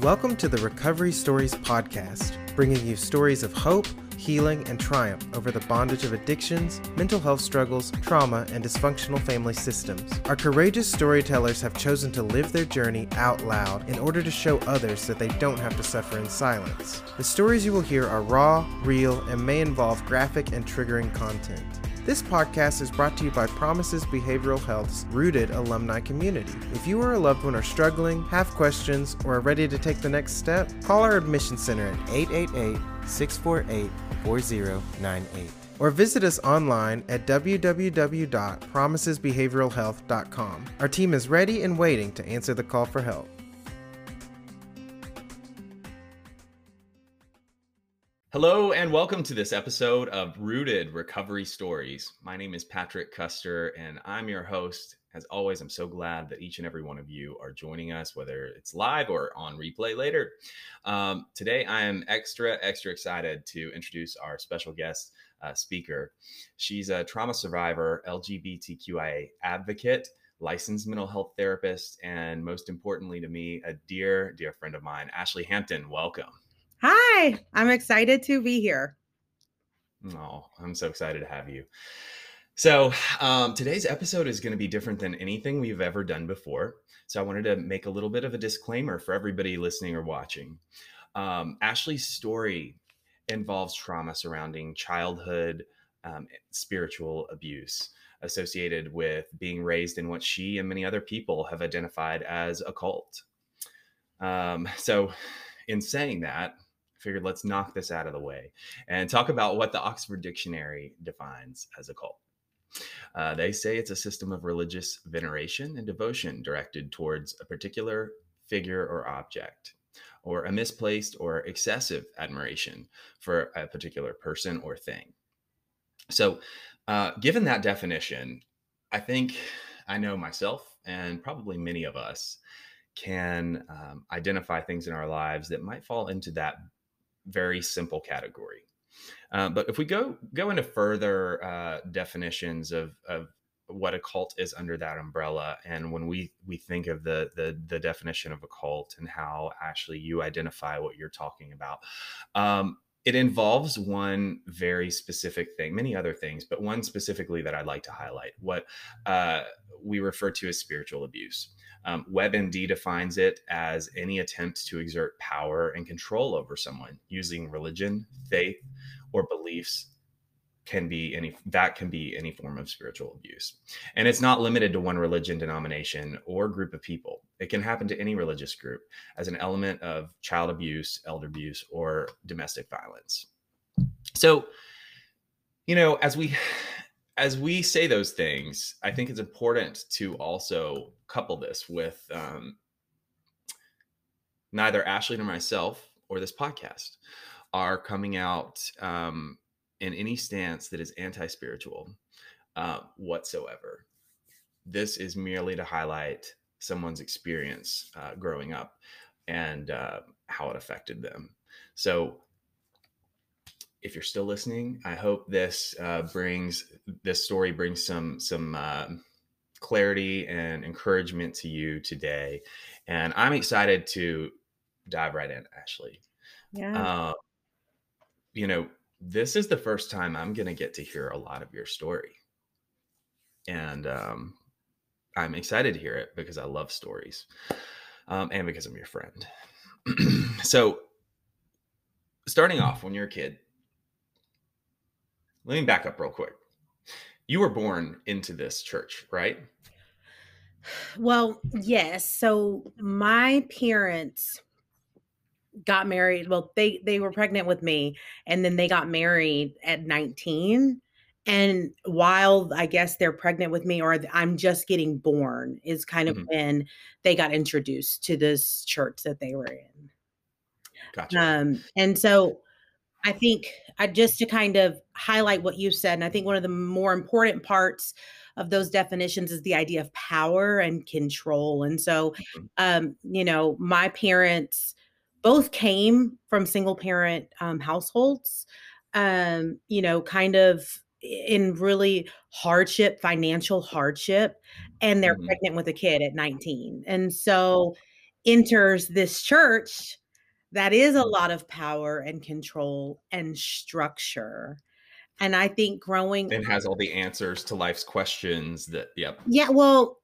Welcome to the Recovery Stories Podcast, bringing you stories of hope, healing, and triumph over the bondage of addictions, mental health struggles, trauma, and dysfunctional family systems. Our courageous storytellers have chosen to live their journey out loud in order to show others that they don't have to suffer in silence. The stories you will hear are raw, real, and may involve graphic and triggering content. This podcast is brought to you by Promises Behavioral Health's rooted alumni community. If you or a loved one are struggling, have questions, or are ready to take the next step, call our admission center at 888 648 4098 or visit us online at www.promisesbehavioralhealth.com. Our team is ready and waiting to answer the call for help. Hello, and welcome to this episode of Rooted Recovery Stories. My name is Patrick Custer, and I'm your host. As always, I'm so glad that each and every one of you are joining us, whether it's live or on replay later. Um, today, I am extra, extra excited to introduce our special guest uh, speaker. She's a trauma survivor, LGBTQIA advocate, licensed mental health therapist, and most importantly to me, a dear, dear friend of mine, Ashley Hampton. Welcome. Hi, I'm excited to be here. Oh, I'm so excited to have you. So, um, today's episode is going to be different than anything we've ever done before. So, I wanted to make a little bit of a disclaimer for everybody listening or watching. Um, Ashley's story involves trauma surrounding childhood um, spiritual abuse associated with being raised in what she and many other people have identified as a cult. Um, so, in saying that, figured let's knock this out of the way and talk about what the Oxford Dictionary defines as a cult. Uh, they say it's a system of religious veneration and devotion directed towards a particular figure or object, or a misplaced or excessive admiration for a particular person or thing. So, uh, given that definition, I think I know myself and probably many of us can um, identify things in our lives that might fall into that very simple category. Uh, but if we go go into further uh, definitions of, of what a cult is under that umbrella, and when we we think of the, the the definition of a cult and how actually you identify what you're talking about, um, it involves one very specific thing, many other things, but one specifically that I'd like to highlight. What uh, we refer to as spiritual abuse. Um, WebMD defines it as any attempt to exert power and control over someone using religion, faith, or beliefs can be any that can be any form of spiritual abuse and it's not limited to one religion denomination or group of people it can happen to any religious group as an element of child abuse elder abuse or domestic violence so you know as we as we say those things, I think it's important to also couple this with um, neither Ashley nor myself or this podcast are coming out um, in any stance that is anti spiritual uh, whatsoever. This is merely to highlight someone's experience uh, growing up and uh, how it affected them. So if you're still listening, I hope this uh, brings this story brings some some uh, clarity and encouragement to you today. And I'm excited to dive right in, Ashley. Yeah. Uh, you know, this is the first time I'm going to get to hear a lot of your story, and um, I'm excited to hear it because I love stories, um, and because I'm your friend. so, starting off, when you're a kid let me back up real quick. You were born into this church, right? Well, yes. So my parents got married. Well, they they were pregnant with me and then they got married at 19. And while I guess they're pregnant with me or I'm just getting born is kind of mm-hmm. when they got introduced to this church that they were in. Gotcha. Um and so I think I, just to kind of highlight what you said, and I think one of the more important parts of those definitions is the idea of power and control. And so, mm-hmm. um, you know, my parents both came from single parent um, households, um, you know, kind of in really hardship, financial hardship, and they're mm-hmm. pregnant with a kid at 19. And so, enters this church that is a lot of power and control and structure. And I think growing it has all the answers to life's questions that, yep. Yeah, well,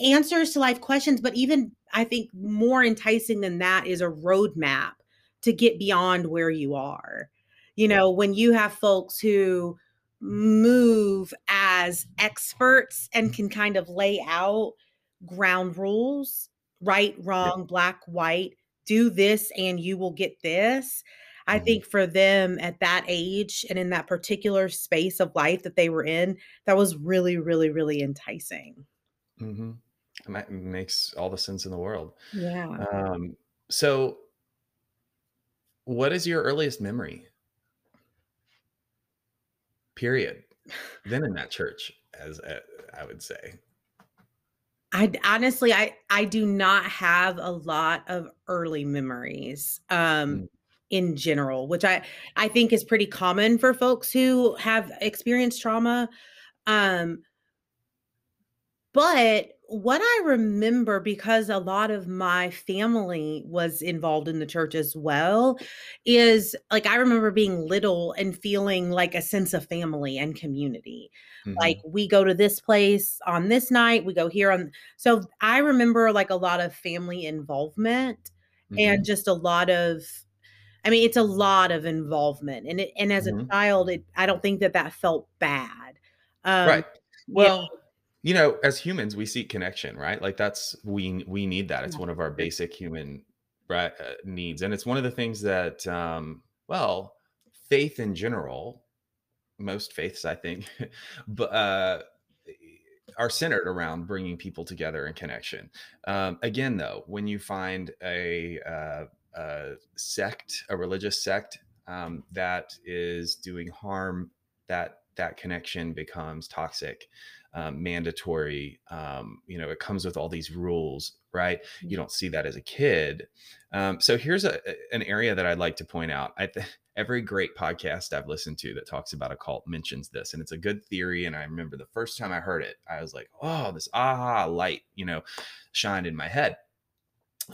answers to life questions, but even I think more enticing than that is a roadmap to get beyond where you are. You know, when you have folks who move as experts and can kind of lay out ground rules right, wrong, black, white, do this and you will get this. I mm-hmm. think for them at that age and in that particular space of life that they were in, that was really, really, really enticing. Mm-hmm. It makes all the sense in the world. Yeah. Um, so, what is your earliest memory? Period. then in that church, as uh, I would say. I honestly, I I do not have a lot of early memories. Um, mm. in general, which I I think is pretty common for folks who have experienced trauma. Um, but what I remember, because a lot of my family was involved in the church as well, is like I remember being little and feeling like a sense of family and community. Mm-hmm. Like we go to this place on this night, we go here on. So I remember like a lot of family involvement mm-hmm. and just a lot of I mean, it's a lot of involvement, and it, and as mm-hmm. a child, it I don't think that that felt bad. Um, right. Well, you know as humans we seek connection right? Like that's we we need that. It's one of our basic human right, uh, needs. And it's one of the things that um well faith in general most faiths i think but uh are centered around bringing people together and connection. Um again though when you find a uh a sect a religious sect um that is doing harm that that connection becomes toxic um, mandatory. Um, you know, it comes with all these rules, right? You mm-hmm. don't see that as a kid. Um, so here's a, an area that I'd like to point out. I every great podcast I've listened to that talks about a cult mentions this, and it's a good theory. And I remember the first time I heard it, I was like, "Oh, this aha light," you know, shined in my head.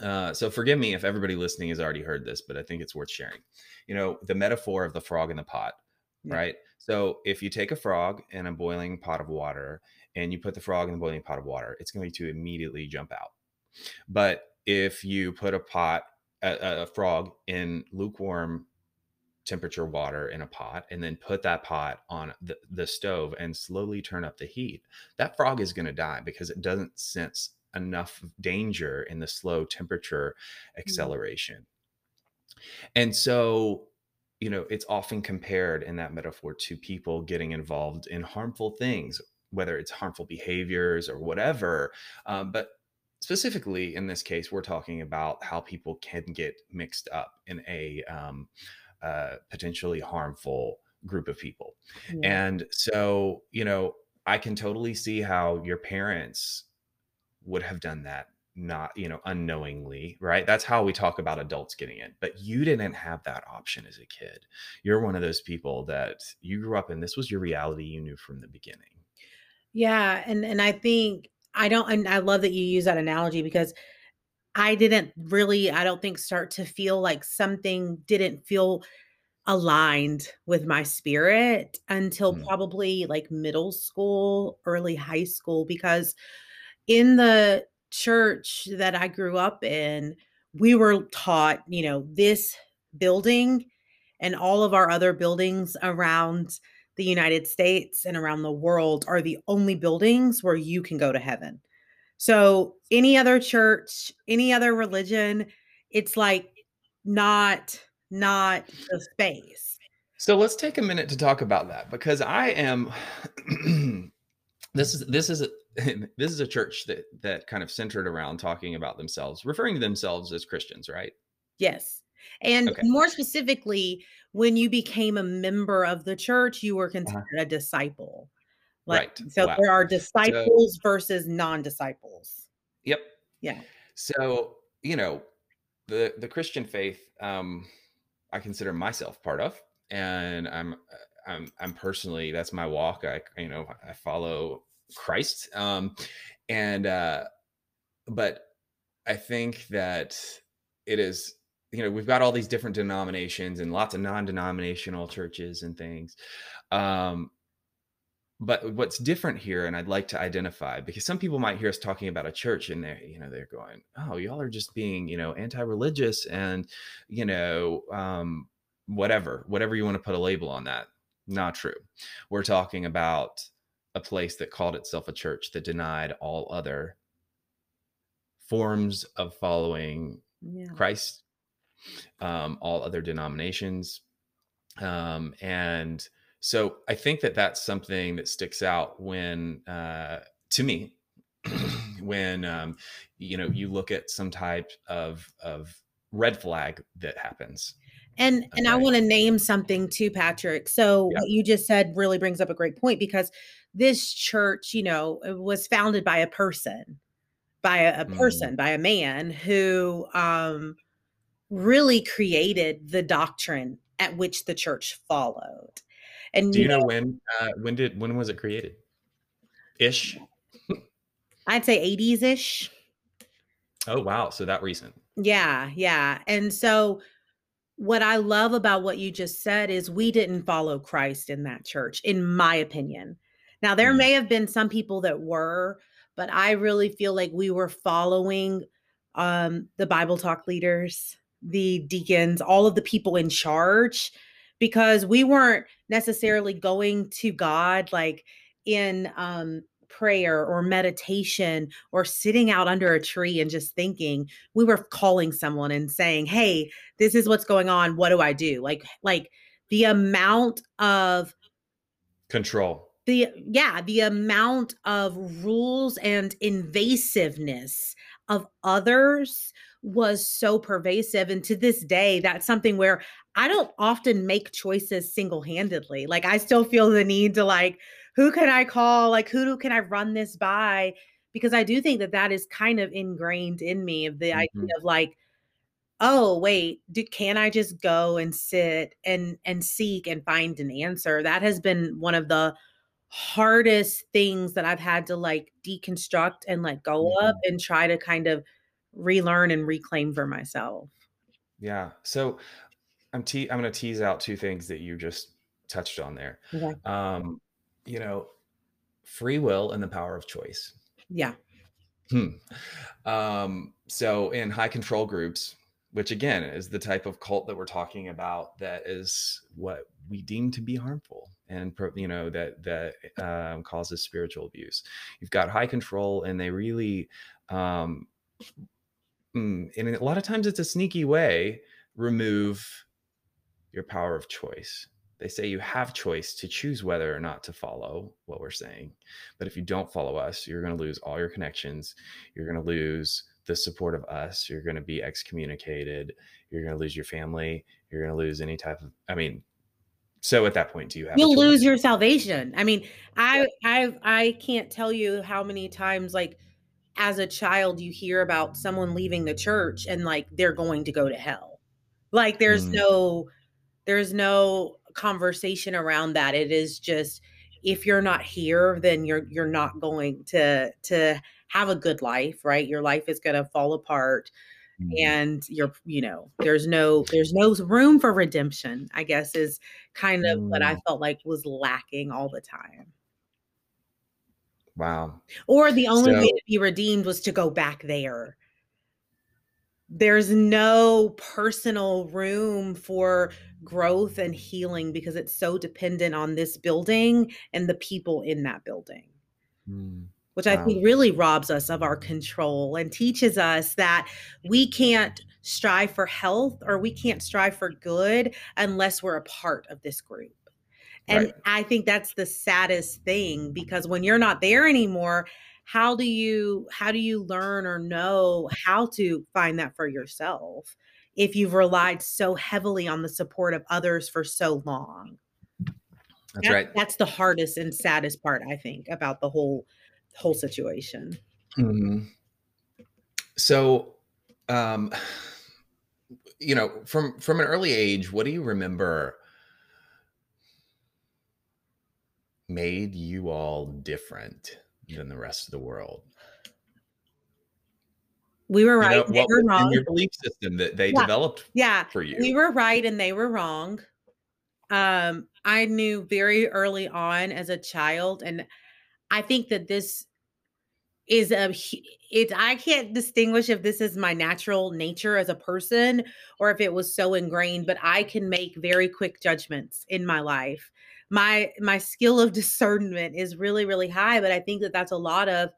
Uh, so forgive me if everybody listening has already heard this, but I think it's worth sharing. You know, the metaphor of the frog in the pot, yeah. right? So if you take a frog in a boiling pot of water and you put the frog in the boiling pot of water, it's going to immediately jump out. But if you put a pot, a, a frog in lukewarm temperature water in a pot and then put that pot on the, the stove and slowly turn up the heat, that frog is going to die because it doesn't sense enough danger in the slow temperature mm. acceleration. Mm-hmm. And so you know, it's often compared in that metaphor to people getting involved in harmful things, whether it's harmful behaviors or whatever. Um, but specifically in this case, we're talking about how people can get mixed up in a um, uh, potentially harmful group of people. Yeah. And so, you know, I can totally see how your parents would have done that not you know unknowingly right? That's how we talk about adults getting in but you didn't have that option as a kid. You're one of those people that you grew up and this was your reality you knew from the beginning. Yeah and and i think i don't and i love that you use that analogy because i didn't really i don't think start to feel like something didn't feel aligned with my spirit until mm. probably like middle school early high school because in the church that I grew up in, we were taught, you know, this building and all of our other buildings around the United States and around the world are the only buildings where you can go to heaven. So, any other church, any other religion, it's like not not the space. So let's take a minute to talk about that because I am this is this is this is a church that that kind of centered around talking about themselves, referring to themselves as Christians, right? Yes. And okay. more specifically, when you became a member of the church, you were uh-huh. considered uh-huh. a disciple. Like, right. So wow. there are disciples so, versus non-disciples. Yep. Yeah. So, you know, the the Christian faith um I consider myself part of and I'm I'm I'm personally that's my walk. I you know I follow Christ, um, and uh, but I think that it is, you know, we've got all these different denominations and lots of non-denominational churches and things. Um, but what's different here, and I'd like to identify because some people might hear us talking about a church and they're, you know, they're going, "Oh, y'all are just being, you know, anti-religious and, you know, um, whatever, whatever you want to put a label on that." Not true. We're talking about a place that called itself a church that denied all other forms of following Yeah. Christ, um, all other denominations. Um, and so I think that that's something that sticks out when, uh, to me, when, um, you know, you look at some type of, of red flag that happens. And and I want to name something too, Patrick. So what you just said really brings up a great point because this church, you know, was founded by a person, by a, a Mm. person, by a man who um really created the doctrine at which the church followed. And Do you you know know, when, uh, when did, when was it created? Ish. I'd say 80s ish. Oh, wow. So that recent. Yeah, yeah. And so what I love about what you just said is we didn't follow Christ in that church, in my opinion. Now, there Mm. may have been some people that were, but I really feel like we were following um, the Bible talk leaders, the deacons, all of the people in charge, because we weren't necessarily going to God like in um, prayer or meditation or sitting out under a tree and just thinking we were calling someone and saying hey this is what's going on what do i do like like the amount of Control. The yeah the amount of rules and invasiveness of others was so pervasive and to this day that's something where i don't often make choices single-handedly like i still feel the need to like who can i call? Like who do, can i run this by? Because i do think that that is kind of ingrained in me of the Mhm. idea of like oh wait do, can i just go and sit and and seek and find an answer? That has been one of the hardest things that i've had to like deconstruct and let go of and try to kind of relearn and reclaim for myself Yeah. So I'm te- I'm going to tease out two things that you just touched on there. Okay. Um, you know, free will and the power of choice. yeah Hmm. Um, so in high control groups, which again is the type of cult that we're talking about, that is what we deem to be harmful and you know that that um, causes spiritual abuse. You've got high control, and they really, um, mm, and a lot of times it's a sneaky way remove your power of choice. They say you have choice to choose whether or not to follow what we're saying. But if you don't follow us, you're going to lose all your connections. You're going to lose the support of us. You're going to be excommunicated. You're going to lose your family. You're going to lose any type of, I mean, so at that point, do you have you'll lose your salvation i mean i i i can't tell you how many times like as a child you hear about someone leaving the church and like they're going to go to hell like there's Mm. no there's no conversation around that it is just if you're not here then you're you're not going to to have a good life right your life is going to fall apart Mhm. and you're you know there's no there's no room for redemption i guess is kind of what i Mm. felt like was lacking all the time Wow. or the only way to be redeemed was to go back there there's no personal room for growth and healing because it's so dependent on this building and the people in that building Mm. Which I think really robs us of our control and teaches us that we can't strive for health or we can't strive for good unless we're a part of this group. And Right. I think that's the saddest thing because when you're not there anymore, how do you how do you learn or know how to find that for yourself if you've relied so heavily on the support of others for so long? That's That- right. That's the hardest and saddest part I think about the whole whole situation. Mhm. So, um, you know, from from an early age, what do you remember made you all different than the rest of the world? We were You right. know, and they were wrong. your belief system that they Yeah. developed Yeah. for you? We were right and they were wrong. Um, I knew very early on as a child, and I think that this is a it I can't distinguish if this is my natural nature as a person or if it was so ingrained, but I can make very quick judgments in my life. My my skill of discernment is really really high, but I think that that's a lot of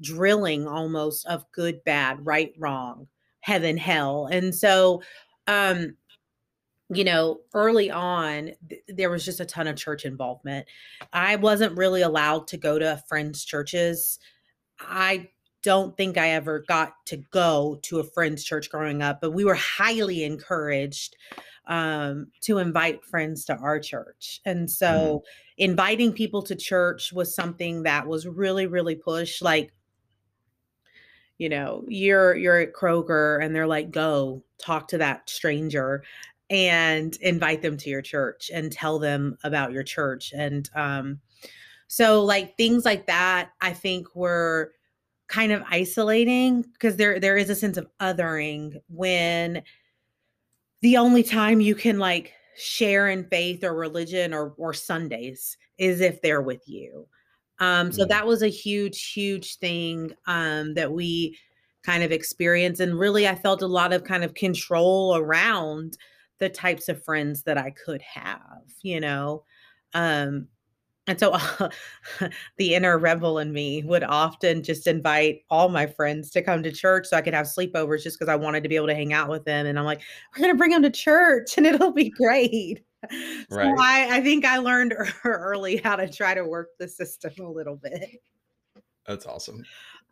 drilling almost of good bad, right wrong, heaven hell. And so um you know, early on, th- there was just a ton of church involvement. I wasn't really allowed to go to friends' churches. I don't think I ever got to go to a friend's church growing up, but we were highly encouraged um, to invite friends to our church. And so inviting people to church was something that was really, really pushed. Like, you know, you're you're at Kroger and they're like, go talk to that stranger and invite them to your church and tell them about your church. And um, so like things like that, I think were kind of isolating because there there is a sense of othering when the only time you can like share in faith or religion or or Sundays is if they're with you. Um so Mm. that was a huge huge thing um that we kind of experienced and really I felt a lot of kind of control around the types of friends that I could have, you know. Um and so the inner rebel in me would often just invite all my friends to come to church so I could have sleepovers just because I wanted to be able to hang out with them. And I'm like, we're going to bring them to church and it'll be great. So Right. I, I think I learned early how to try to work the system a little bit. That's awesome.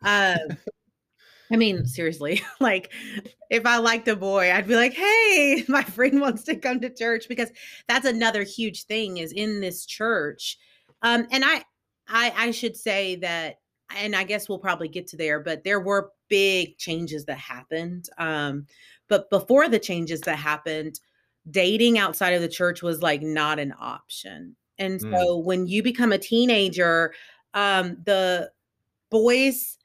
Um, I mean, seriously, like if I liked a boy, I'd be like, hey, my friend wants to come to church because that's another huge thing is in this church. Um, and I, I, I should say that, and I guess we'll probably get to there, but there were big changes that happened. Um, but before the changes that happened, dating outside of the church was like not an option. And Mm. so when you become a teenager, um, the boys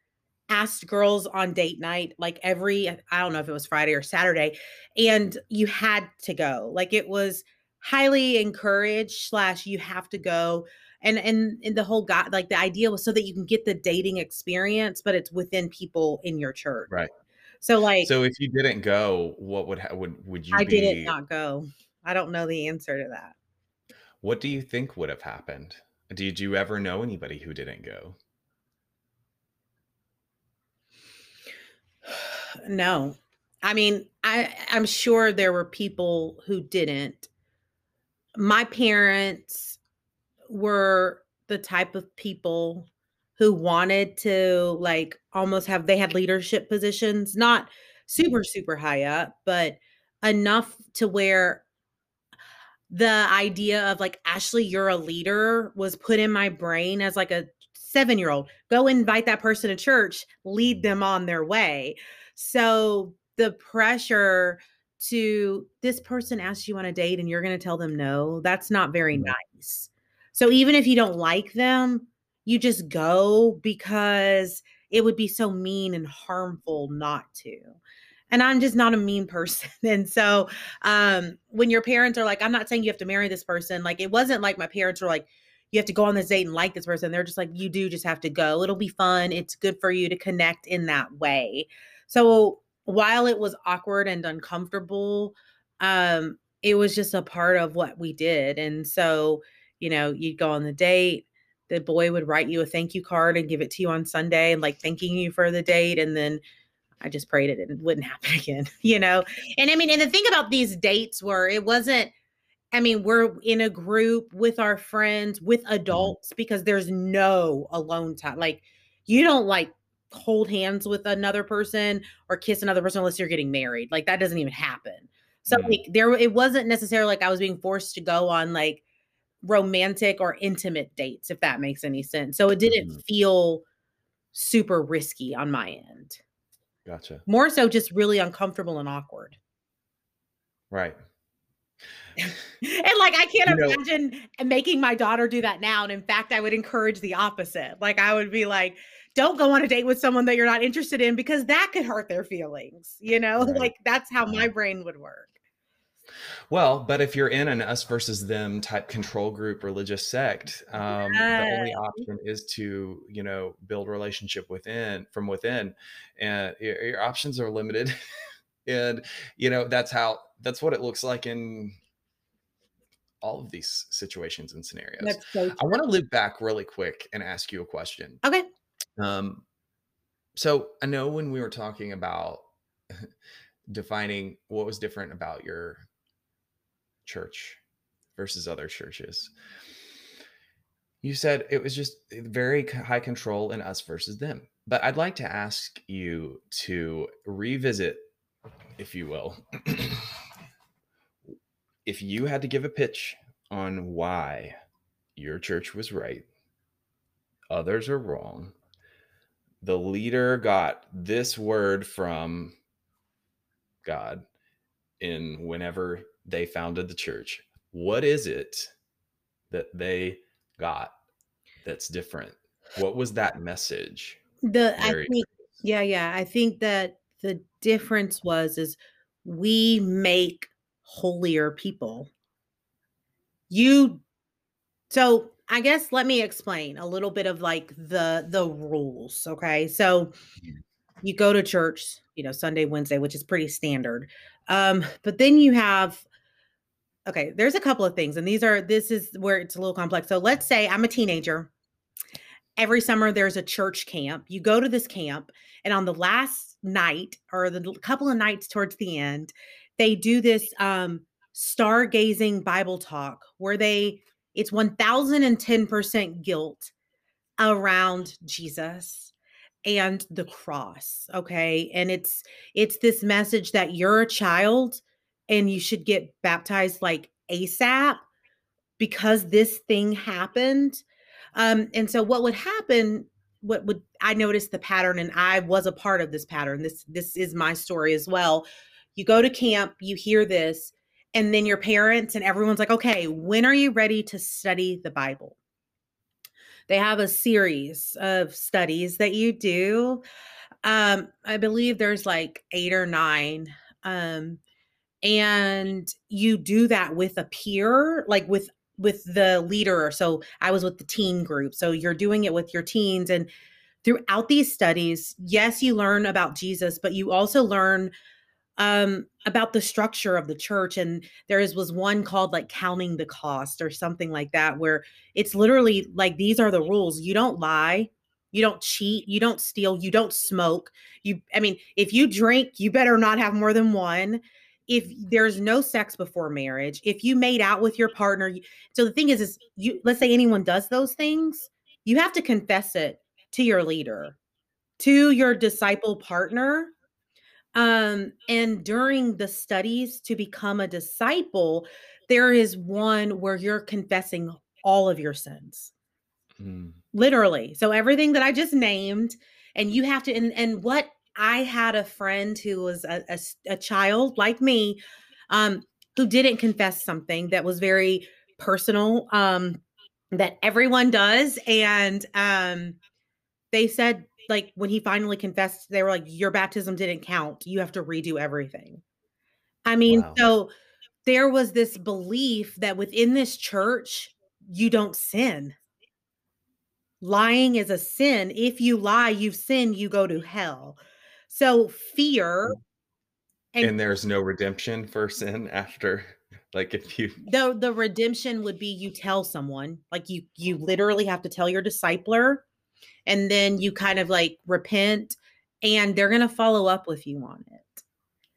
asked girls on date night like every i don't know if it was friday or saturday and you had to go like it was highly encouraged slash you have to go and and and the whole god like the idea was so that you can get the dating experience but it's within people in your church Right. so like So if you didn't go, what would ha- would would you i be? didn't not go i don't know the answer to that What do you think would have happened? Did you ever know anybody who didn't go? No. I mean i i'm sure there were people who didn't. My parents were the type of people who wanted to like almost have they had leadership positions not super super high up but enough to where the idea of like ashley you're a leader was put in my brain as like a seven year old go invite that person to church lead them on their way so the pressure to this person asks you on a date and you're going to tell them no, that's not very Mhm. nice. So even if you don't like them, you just go because it would be so mean and harmful not to. And I'm just not a mean person. And so um when your parents are like, I'm not saying you have to marry this person, like it wasn't like my parents were like, you have to go on this date and like this person. They're just like, you do just have to go. It'll be fun. It's good for you to connect in that way. So while it was awkward and uncomfortable, um, it was just a part of what we did. And so, you know, you'd go on the date, the boy would write you a thank you card and give it to you on Sunday and like thanking you for the date. And then I just prayed it it wouldn't happen again, you know? And I mean, and the thing about these dates were it wasn't, I mean, we're in a group with our friends, with adults, because there's no alone time. Like, you don't like hold hands with another person or kiss another person unless you're getting married. Like, that doesn't even happen. So, Mhm. like, there, it wasn't necessarily like I was being forced to go on like romantic or intimate dates, if that makes any sense. So, it didn't Mhm. feel super risky on my end. Gotcha. More so, just really uncomfortable and awkward. Right. And like I can't You know- imagine making my daughter do that now. And in fact, I would encourage the opposite. Like I would be like, don't go on a date with someone that you're not interested in because that could hurt their feelings. You know, right. like that's how my brain would work. Well, but if you're in an us versus them type control group religious sect, um, the only option is to you know build relationship within from within, and your, your options are limited. and you know that's how that's what it looks like in all of these situations and scenarios. So I want to loop back really quick and ask you a question. Okay. Um, so I know when we were talking about defining what was different about your church versus other churches, you said it was just very high control in us versus them. But I'd like to ask you to revisit, if you will, if you had to give a pitch on why your church was right, others are wrong, the leader got this word from God in whenever they founded the church. What is it that they got that's different? What was that message? The I think, yeah, yeah. I think that the difference was is we make holier people. You so I guess let me explain a little bit of like the the rules, okay? So you go to church, you know, Sunday, Wednesday, which is pretty standard. Um but then you have okay, there's a couple of things and these are this is where it's a little complex. So let's say I'm a teenager. Every summer there's a church camp. You go to this camp and on the last night or the couple of nights towards the end, they do this um stargazing Bible talk where they it's 1010% guilt around Jesus and the cross, okay? And it's it's this message that you're a child and you should get baptized like ASAP because this thing happened. Um and so what would happen what would I noticed the pattern and I was a part of this pattern. This this is my story as well you go to camp, you hear this, and then your parents and everyone's like, okay, when are you ready to study the Bible? They have a series of studies that you do. Um, I believe there's like eight or nine. Um, and you do that with a peer, like with with the leader. So I was with the teen group. So you're doing it with your teens and throughout these studies, yes, you learn about Jesus, but you also learn um about the structure of the church and there is was one called like counting the cost or something like that where it's literally like these are the rules you don't lie you don't cheat you don't steal you don't smoke you i mean if you drink you better not have more than one. If there's no sex before marriage if you made out with your partner so the thing is is you let's say anyone does those things you have to confess it to your leader to your disciple partner um, and during the studies to become a disciple, there is one where you're confessing all of your sins. Mm. Literally. So everything that I just named, and you have to, and, and what I had a friend who was a, a, a child like me, um, who didn't confess something that was very personal, um, that everyone does. And um, they said, like when he finally confessed, they were like, Your baptism didn't count. You have to redo everything. I mean, wow. so there was this belief that within this church, you don't sin. Lying is a sin. If you lie, you've sinned, you go to hell. So fear. Mm. And, and there's no redemption for sin after like if you the the redemption would be you tell someone like you you literally have to tell your discipler and then you kind of like repent and they're going to follow up with you on it.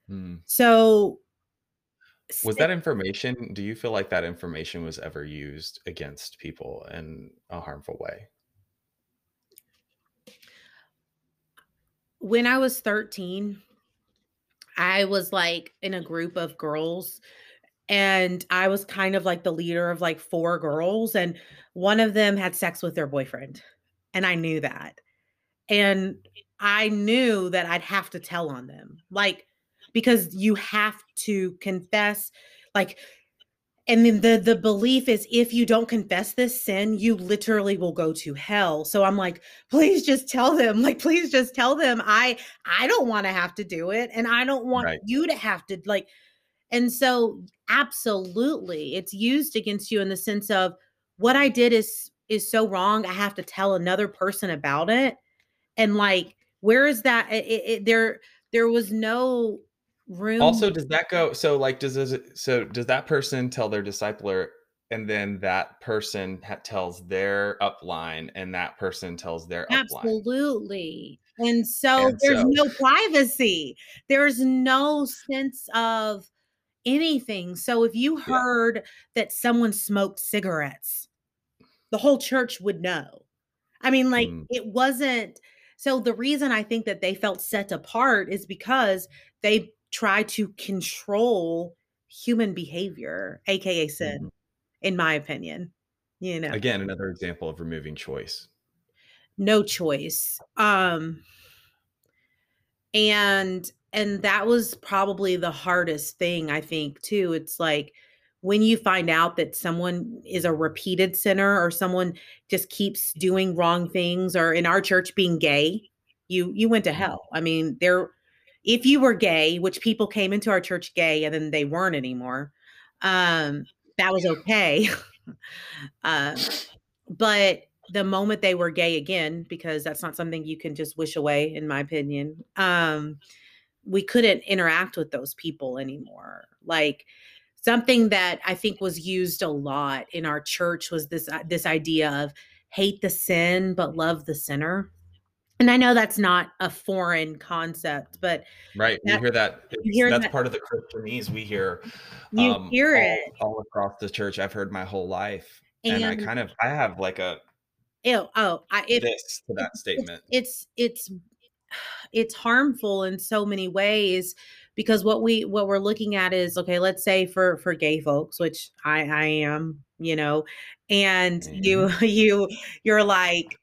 Hmm. So was that information do you feel like that information was ever used against people in a harmful way? When I was 13, I was like in a group of girls and I was kind of like the leader of like four girls and one of them had sex with their boyfriend. And I knew that. And I knew that I'd have to tell on them. Like, because you have to confess, like, and then the the belief is if you don't confess this sin you literally will go to hell so i'm like please just tell them like please just tell them i i don't want to have to do it and i don't want Right. you to have to like and so absolutely it's used against you in the sense of what i did is is so wrong i have to tell another person about it and like where is that it, it, it- there there was no room Also, does that go? So, like, does does it, so does that person tell their discipler, and then that person ha- tells their upline, and that person tells their upline? Absolutely. And so And there's so- no privacy. There's no sense of anything. So if you Yeah. heard that someone smoked cigarettes, the whole church would know. I mean, like Mm. it wasn't. So the reason I think that they felt set apart is because they try to control human behavior, aka sin, Mhm. in my opinion. You know Again, another example of removing choice. no choice um and and that was probably the hardest thing i think too it's like when you find out that someone is a repeated sinner or someone just keeps doing wrong things or in our church being gay you you went to Mhm. hell. I mean there if you were gay which people came into our church gay and then they weren't anymore um that was okay. Um but the moment they were gay again because that's not something you can just wish away in my opinion um we couldn't interact with those people anymore. Like something that i think was used a lot in our church was this uh, this idea of hate the sin but love the sinner and i know that's not a foreign concept but Right. That- we hear that. hear that's that- part of the Christianese we hear. you um, hear it all across the church. I've heard my whole life, and, I kind of I have like a ew, oh i if this to that it's- statement. it's it's it's harmful in so many ways because what we what we're looking at is okay let's say for for gay folks which i i am you know and you you you're like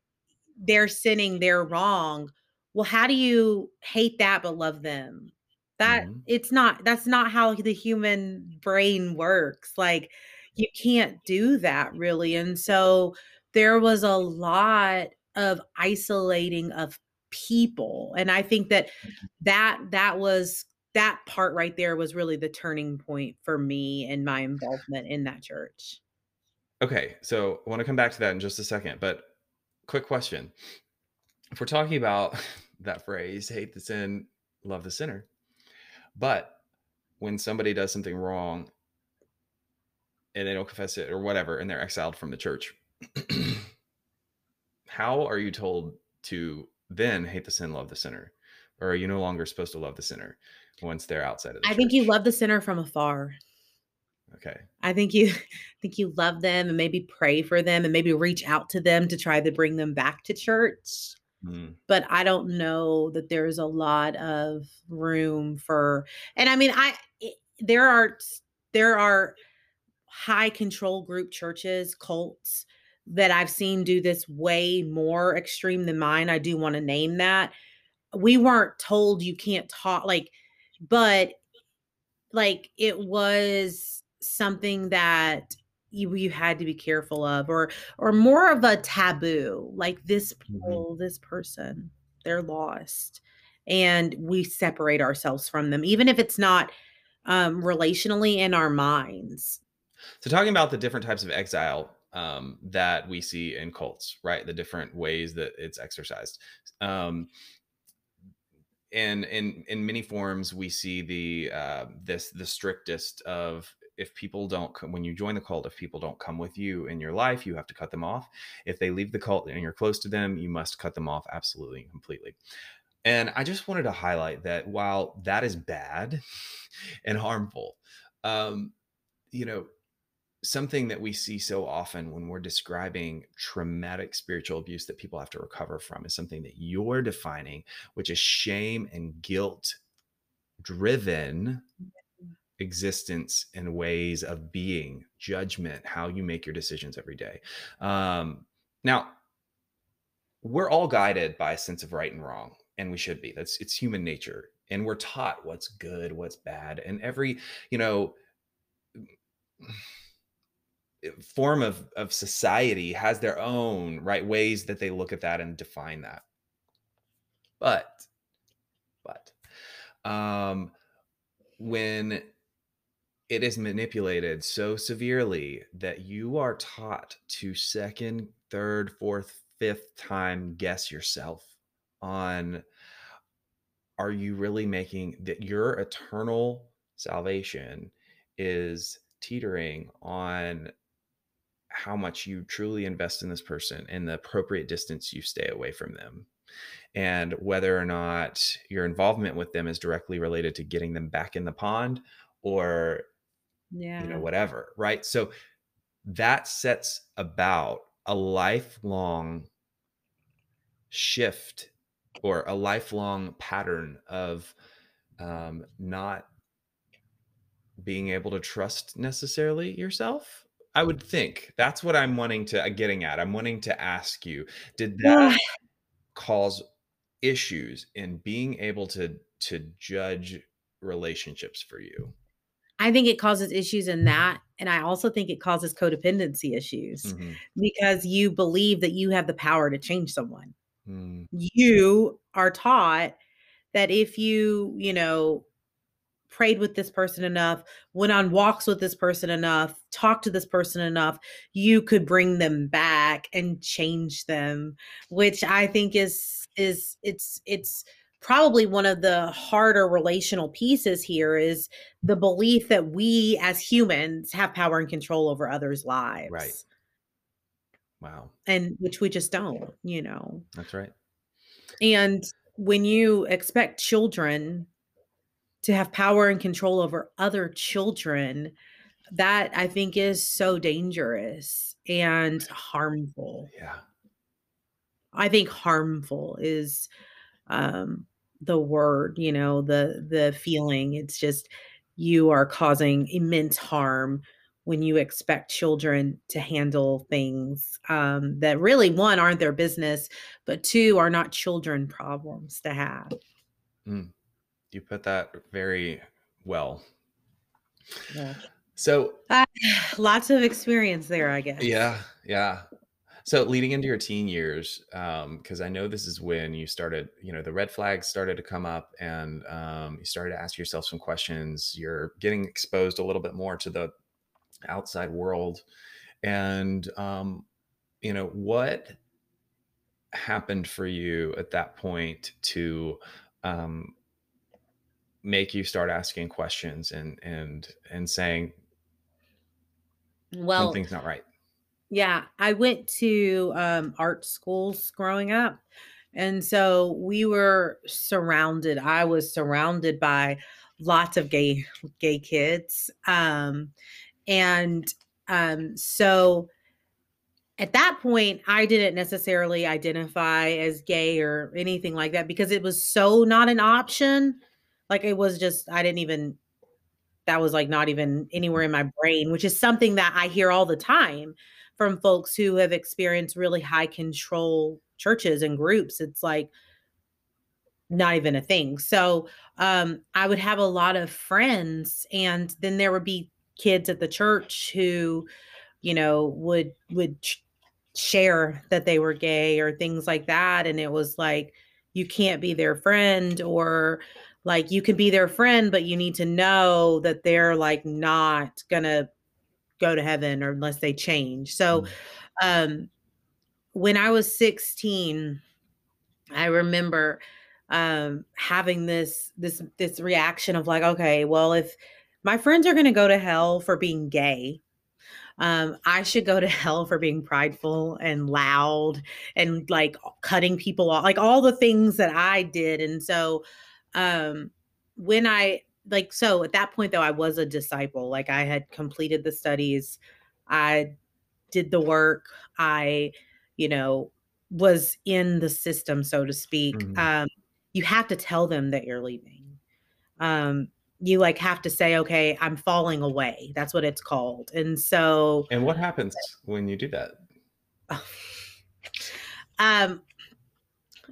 they're sinning they're wrong. Well how do you hate that but love them? That Mhm. it's not that's not how the human brain works like you can't do that really and so there was a lot of isolating of people and i think that that that was that part right there was really the turning point for me and my involvement in that church Okay, so I want to come back to that in just a second, but quick question. If we're talking about that phrase, hate the sin, love the sinner, but when somebody does something wrong and they don't confess it or whatever, and they're exiled from the church, how are you told to then hate the sin, love the sinner? Or are you no longer supposed to love the sinner once they're outside of the i think you love the sinner from afar Okay. I think you I think you love them and maybe pray for them and maybe reach out to them to try to bring them back to church. Mm, But I don't know that there's a lot of room for and I mean I it- there are there are high control group churches, cults that I've seen do this way more extreme than mine. I do want to name that. We weren't told you can't talk like but like it was something that you you had to be careful of or or more of a taboo like this Mhm. people this person they're lost and we separate ourselves from them even if it's not um relationally in our minds So, talking about the different types of exile um, that we see in cults, right? The different ways that it's exercised. Um, and in in many forms, we see the uh, this the strictest of if people don't come, when you join the cult, if people don't come with you in your life, you have to cut them off. If they leave the cult and you're close to them, you must cut them off absolutely and completely. And I just wanted to highlight that while that is bad and harmful, um, you know, something that we see so often when we're describing traumatic spiritual abuse that people have to recover from is something that you're defining, which is shame and guilt driven existence and ways of being, judgment, how you make your decisions every day. Um, now, we're all guided by a sense of right and wrong, and we should be. That's it's human nature, and we're taught what's good, what's bad, and every you know form of of society has their own right ways that they look at that and define that. But but um when it is manipulated so severely that you are taught to second third fourth fifth time guess yourself on are you really making that your eternal salvation is teetering on how much you truly invest in this person and the appropriate distance you stay away from them. And whether or not your involvement with them is directly related to getting them back in the pond or yeah you know whatever right? So that sets about a lifelong shift or a lifelong pattern of um, not being able to trust necessarily yourself i would think that's what i'm wanting to uh, getting at i'm wanting to ask you did that cause issues in being able to to judge relationships for you I think it causes issues in that. And I also think it causes codependency issues Mhm. because you believe that you have the power to change someone. Mm, You are taught that if you, you know, prayed with this person enough, went on walks with this person enough, talked to this person enough, you could bring them back and change them, which I think is is it's it's probably one of the harder relational pieces here is the belief that we as humans have power and control over others' lives. Right. Wow And which we just don't, you know. that's right And when you expect children to have power and control over other children, that I think is so dangerous and harmful. yeah I think harmful is um the word, you know, the the feeling. It's just you are causing immense harm when you expect children to handle things um, that really one aren't their business, but two are not children problems to have. You put that very well Yeah. so Ah, lots of experience there, I guess. Yeah, yeah. So leading into your teen years, because I know this is when you started, you know, the red flags started to come up, and um, you started to ask yourself some questions. You're getting exposed a little bit more to the outside world, and um, you know what happened for you at that point to um, make you start asking questions and and and saying Well, something's not right. Yeah, I went to um, art schools growing up. And so we were surrounded, I was surrounded by lots of gay gay kids. Um, and um, so at that point, I didn't necessarily identify as gay or anything like that because it was so not an option. Like it was just, I didn't even, that was like not even anywhere in my brain, which is something that I hear all the time from folks who have experienced really high control churches and groups. It's like not even a thing. So um, I would have a lot of friends, and then there would be kids at the church who, you know, would would share that they were gay or things like that, and it was like you can't be their friend or like you can be their friend but you need to know that they're like not gonna go to heaven or unless they change. So Mm. um when I was 16, I remember um having this this this reaction of like, okay, well, if my friends are gonna go to hell for being gay, um, I should go to hell for being prideful and loud and like cutting people off, like all the things that I did. And so um when I like so at that point though I was a disciple. Like I had completed the studies, I did the work, I, you know, was in the system, so to speak. Mhm. Um, you have to tell them that you're leaving. Um, you like have to say, okay, I'm falling away. That's what it's called. And so And what happens when you do that? um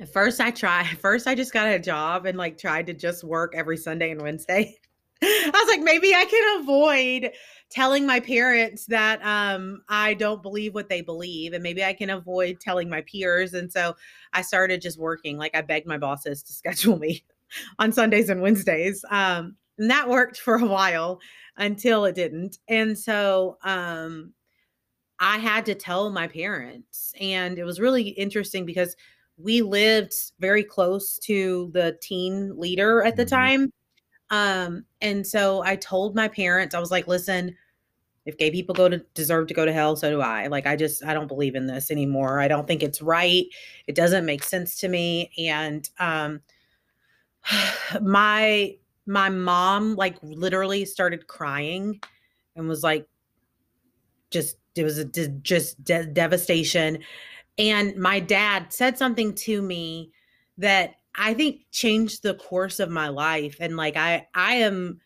first I tried first I just got a job and like tried to just work every Sunday and Wednesday. I was like, maybe I can avoid telling my parents that um, I don't believe what they believe, and maybe I can avoid telling my peers. And so I started just working. Like I begged my bosses to schedule me on Sundays and Wednesdays, um, and that worked for a while until it didn't. And so um, I had to tell my parents, and it was really interesting because we lived very close to the teen leader at the mm-hmm. time um, and so I told my parents, I was like, listen, if gay people go to deserve to go to hell, so do I. Like, I just, I don't believe in this anymore. I don't think it's right. It doesn't make sense to me. And um, my, my mom, like, literally started crying and was like, just, it was a, just de- devastation. And my dad said something to me that I think changed the course of my life and like I I am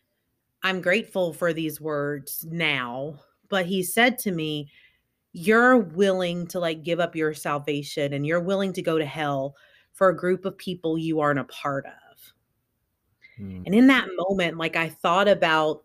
I'm grateful for these words now but he said to me you're willing to like give up your salvation and you're willing to go to hell for a group of people you aren't a part of. Mm. And in that moment like I thought about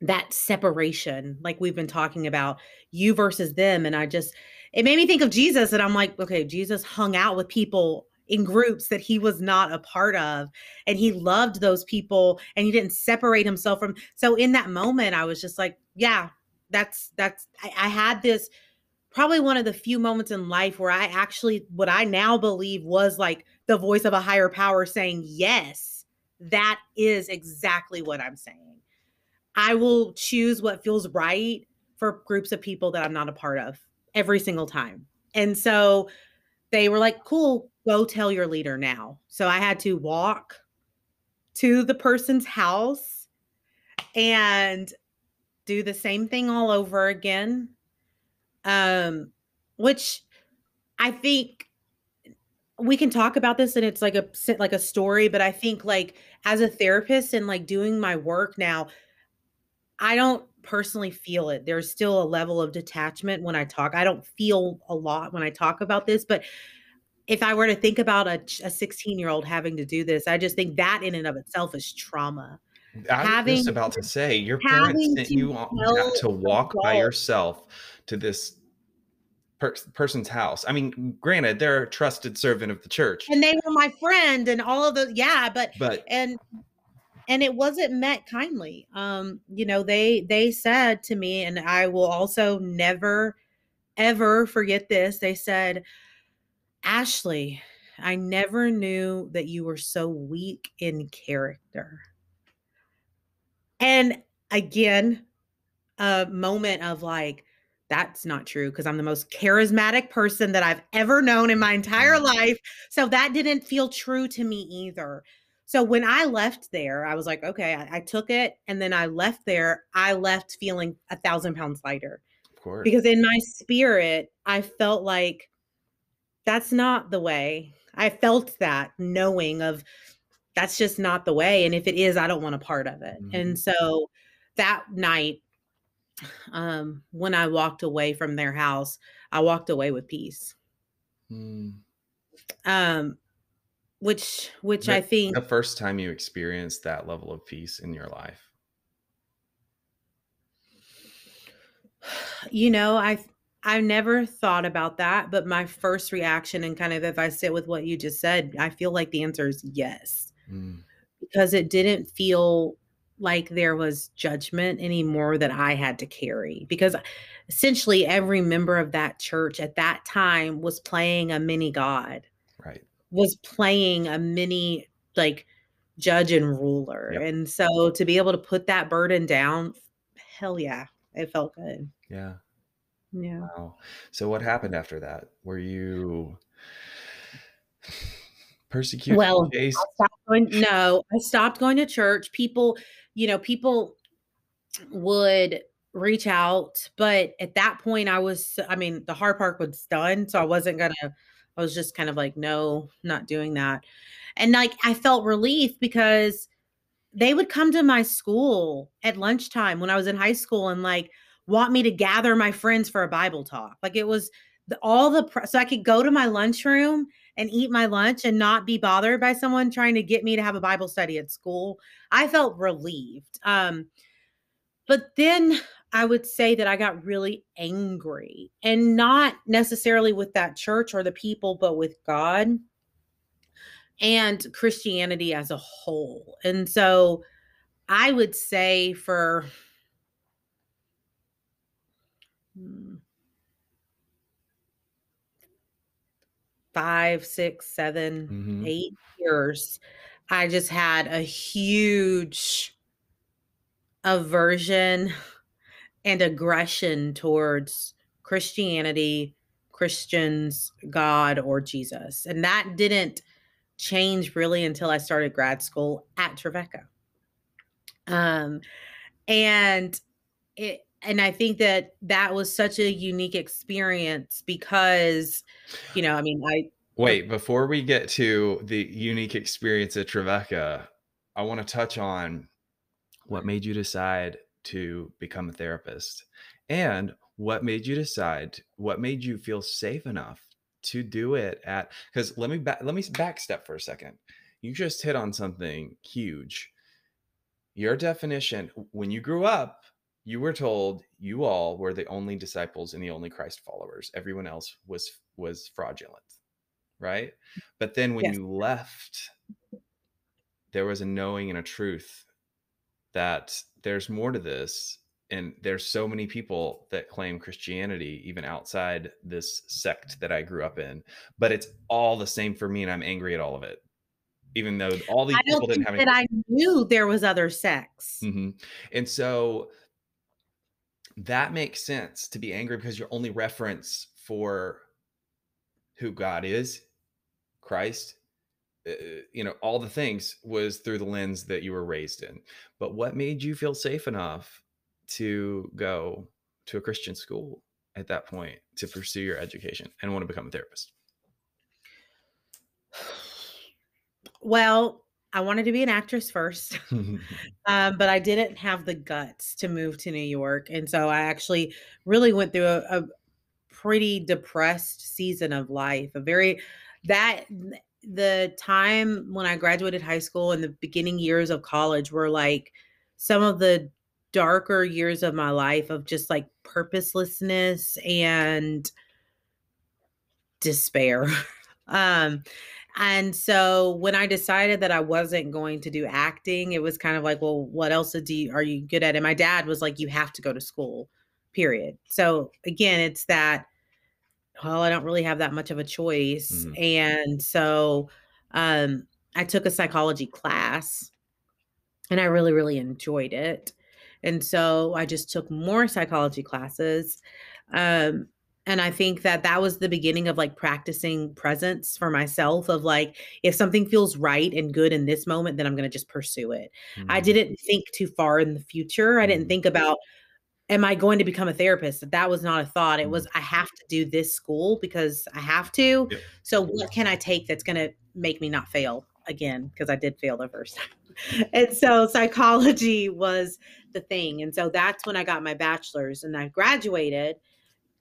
that separation like we've been talking about you versus them and I just it made me think of Jesus and I'm like okay Jesus hung out with people in groups that he was not a part of and he loved those people and he didn't separate himself from so in that moment i was just like yeah that's that's I, I, had this probably one of the few moments in life where i actually what i now believe was like the voice of a higher power saying yes that is exactly what i'm saying. I will choose what feels right for groups of people that i'm not a part of every single time and so they were like cool go tell your leader now. So I had to walk to the person's house and do the same thing all over again. Um, which I think we can talk about this and it's like a like a story, but I think like as a therapist and like doing my work now, I don't personally feel it. There's still a level of detachment when I talk. I don't feel a lot when I talk about this, but if I were to think about a, a 16 year old having to do this, I just think that in and of itself is trauma. I having, was about to say, your parents sent you on, to walk by yourself to this per- person's house. I mean, granted, they're a trusted servant of the church, and they were my friend, and all of the yeah, but but and and it wasn't met kindly. Um, you know, they they said to me, and I will also never ever forget this. They said, Ashley, I never knew that you were so weak in character. And again, a moment of like, that's not true because I'm the most charismatic person that I've ever known in my entire mm. life. So that didn't feel true to me either. So when I left there, I was like, okay, I, I took it. And then I left there. I left feeling a thousand pounds lighter. Of course. Because in my spirit, I felt like that's not the way. I felt that knowing of that's just not the way. And if it is, I don't want a part of it. Mm-hmm. And so that night, um, when I walked away from their house, I walked away with peace. Mm. Um, which which the, I think the first time you experienced that level of peace in your life. You know, I I never thought about that, but my first reaction, and kind of if I sit with what you just said, I feel like the answer is yes. Mm. Because it didn't feel like there was judgment anymore that I had to carry. Because essentially every member of that church at that time was playing a mini God. Right. Was playing a mini like judge and ruler. Yep. And so to be able to put that burden down, hell yeah, it felt good. Yeah. Yeah. Wow. So what happened after that? Were you persecuted? Well, I going, no, I stopped going to church. People, you know, people would reach out, but at that point, I was, I mean, the hard part was done. So I wasn't going to, I was just kind of like, no, not doing that. And like, I felt relief because they would come to my school at lunchtime when I was in high school and like, want me to gather my friends for a Bible talk. Like it was the, all the so I could go to my lunchroom and eat my lunch and not be bothered by someone trying to get me to have a Bible study at school. I felt relieved. Um, but then I would say that I got really angry and not necessarily with that church or the people, but with God and Christianity as a whole. And so I would say for hmm, five, six, seven, Mhm. eight years, I just had a huge aversion and aggression towards Christianity, Christians, God, or Jesus. And that didn't change really until I started grad school at Trevecca. Um, and it, and I think that that was such a unique experience because, you know, I mean, I Wait, before we get to the unique experience at Trevecca, I want to touch on what made you decide to become a therapist and what made you decide what made you feel safe enough to do it at because let me back let me backstep for a second. You just hit on something huge. Your definition when you grew up you were told you all were the only disciples and the only christ followers. Everyone else was was fraudulent right? But then when Yes. you left there was a knowing and a truth that there's more to this and there's so many people that claim christianity even outside this sect that i grew up in but it's all the same for me and i'm angry at all of it even though all these I people didn't have that I knew there was other sects. hmm And so that makes sense to be angry because your only reference for who God is, Christ, you know, all the things was through the lens that you were raised in. But what made you feel safe enough to go to a Christian school at that point to pursue your education and want to become a therapist? Well, I wanted to be an actress first, um, but I didn't have the guts to move to New York. And so I actually really went through a, a pretty depressed season of life. A very, that, the time when I graduated high school and the beginning years of college were like some of the darker years of my life of just like purposelessness and despair. um, and so when I decided that I wasn't going to do acting, it was kind of like, well, what else do you, are you good at? And my dad was like, you have to go to school, period. So again, it's that, well, I don't really have that much of a choice. Mhm. And so um, I took a psychology class and I really, really enjoyed it. And so I just took more psychology classes. Um, and I think that that was the beginning of like practicing presence for myself of like, if something feels right and good in this moment, then I'm going to just pursue it. I Mhm. didn't think too far in the future. I didn't Mhm. think about, am I going to become a therapist? That was not a thought. It was, I have to do this school because I have to. Yep. So what can I take that's going to make me not fail again? Because I did fail the first time. and so psychology was the thing. And so that's when I got my bachelor's and I graduated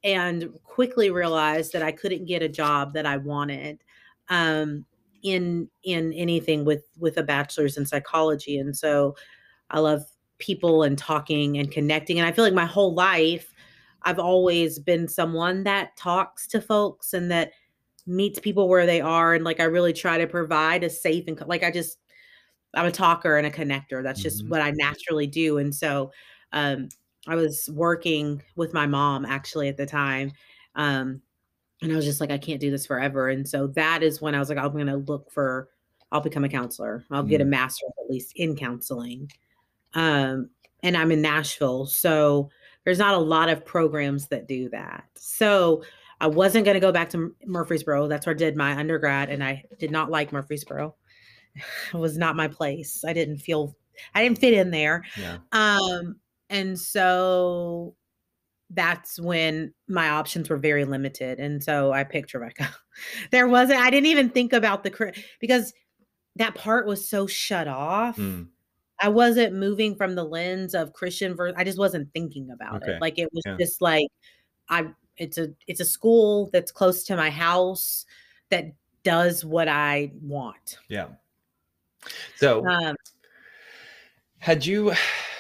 and quickly realized that I couldn't get a job that I wanted um, in in anything with with a bachelor's in psychology. And so I love people and talking and connecting. And I feel like my whole life I've always been someone that talks to folks and that meets people where they are. And like I really try to provide a safe and like I just I'm a talker and a connector. That's just Mhm. what I naturally do. And so um I was working with my mom actually at the time. Um and I was just like, I can't do this forever. And so that is when I was like, I'm gonna look for I'll become a counselor. I'll get a Mm. master's at least in counseling. Um, and I'm in Nashville. So there's not a lot of programs that do that. So I wasn't going to go back to Murfreesboro. That's where I did my undergrad. And I did not like Murfreesboro. It was not my place. I didn't feel, I didn't fit in there. Yeah. Um, and so that's when my options were very limited. And so I picked Trevecca. there wasn't, I didn't even think about the, because that part was so shut off. Mm. I wasn't moving from the lens of Christian verse. I just wasn't thinking about Okay. it. Like it was Yeah. just like I it's a it's a school that's close to my house that does what I want. Yeah. So, Um, had you,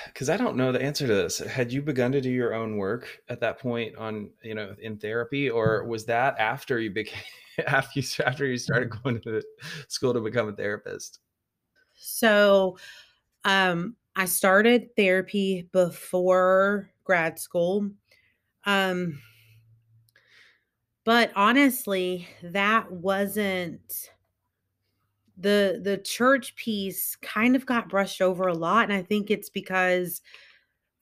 because I don't know the answer to this, had you begun to do your own work at that point on, you know, in therapy, or was that after you became, after you, after you started going to the school to become a therapist? so um, I started therapy before grad school. Um, but honestly, that wasn't the the church piece kind of got brushed over a lot and I think it's because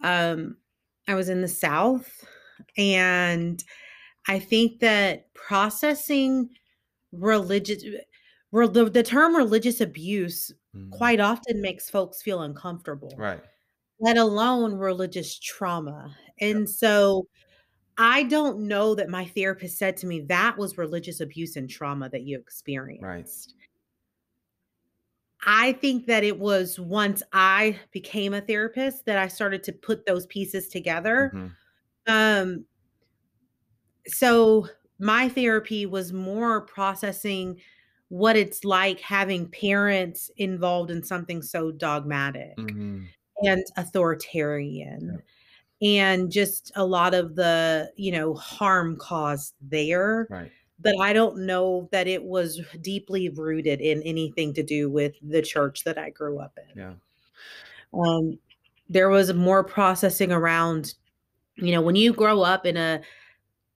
um I was in the south and I think that processing religious rel- the, the term religious abuse Mm, quite often makes folks feel uncomfortable Right. let alone religious trauma. And so I don't know that my therapist said to me that was religious abuse and trauma that you experienced. I think that it was once I became a therapist that I started to put those pieces together. Mhm. Um so my therapy was more processing what it's like having parents involved in something so dogmatic Mhm. and authoritarian and just a lot of the you know harm caused there Right. but i don't know that it was deeply rooted in anything to do with the church that i grew up in Yeah. um there was more processing around you know when you grow up in a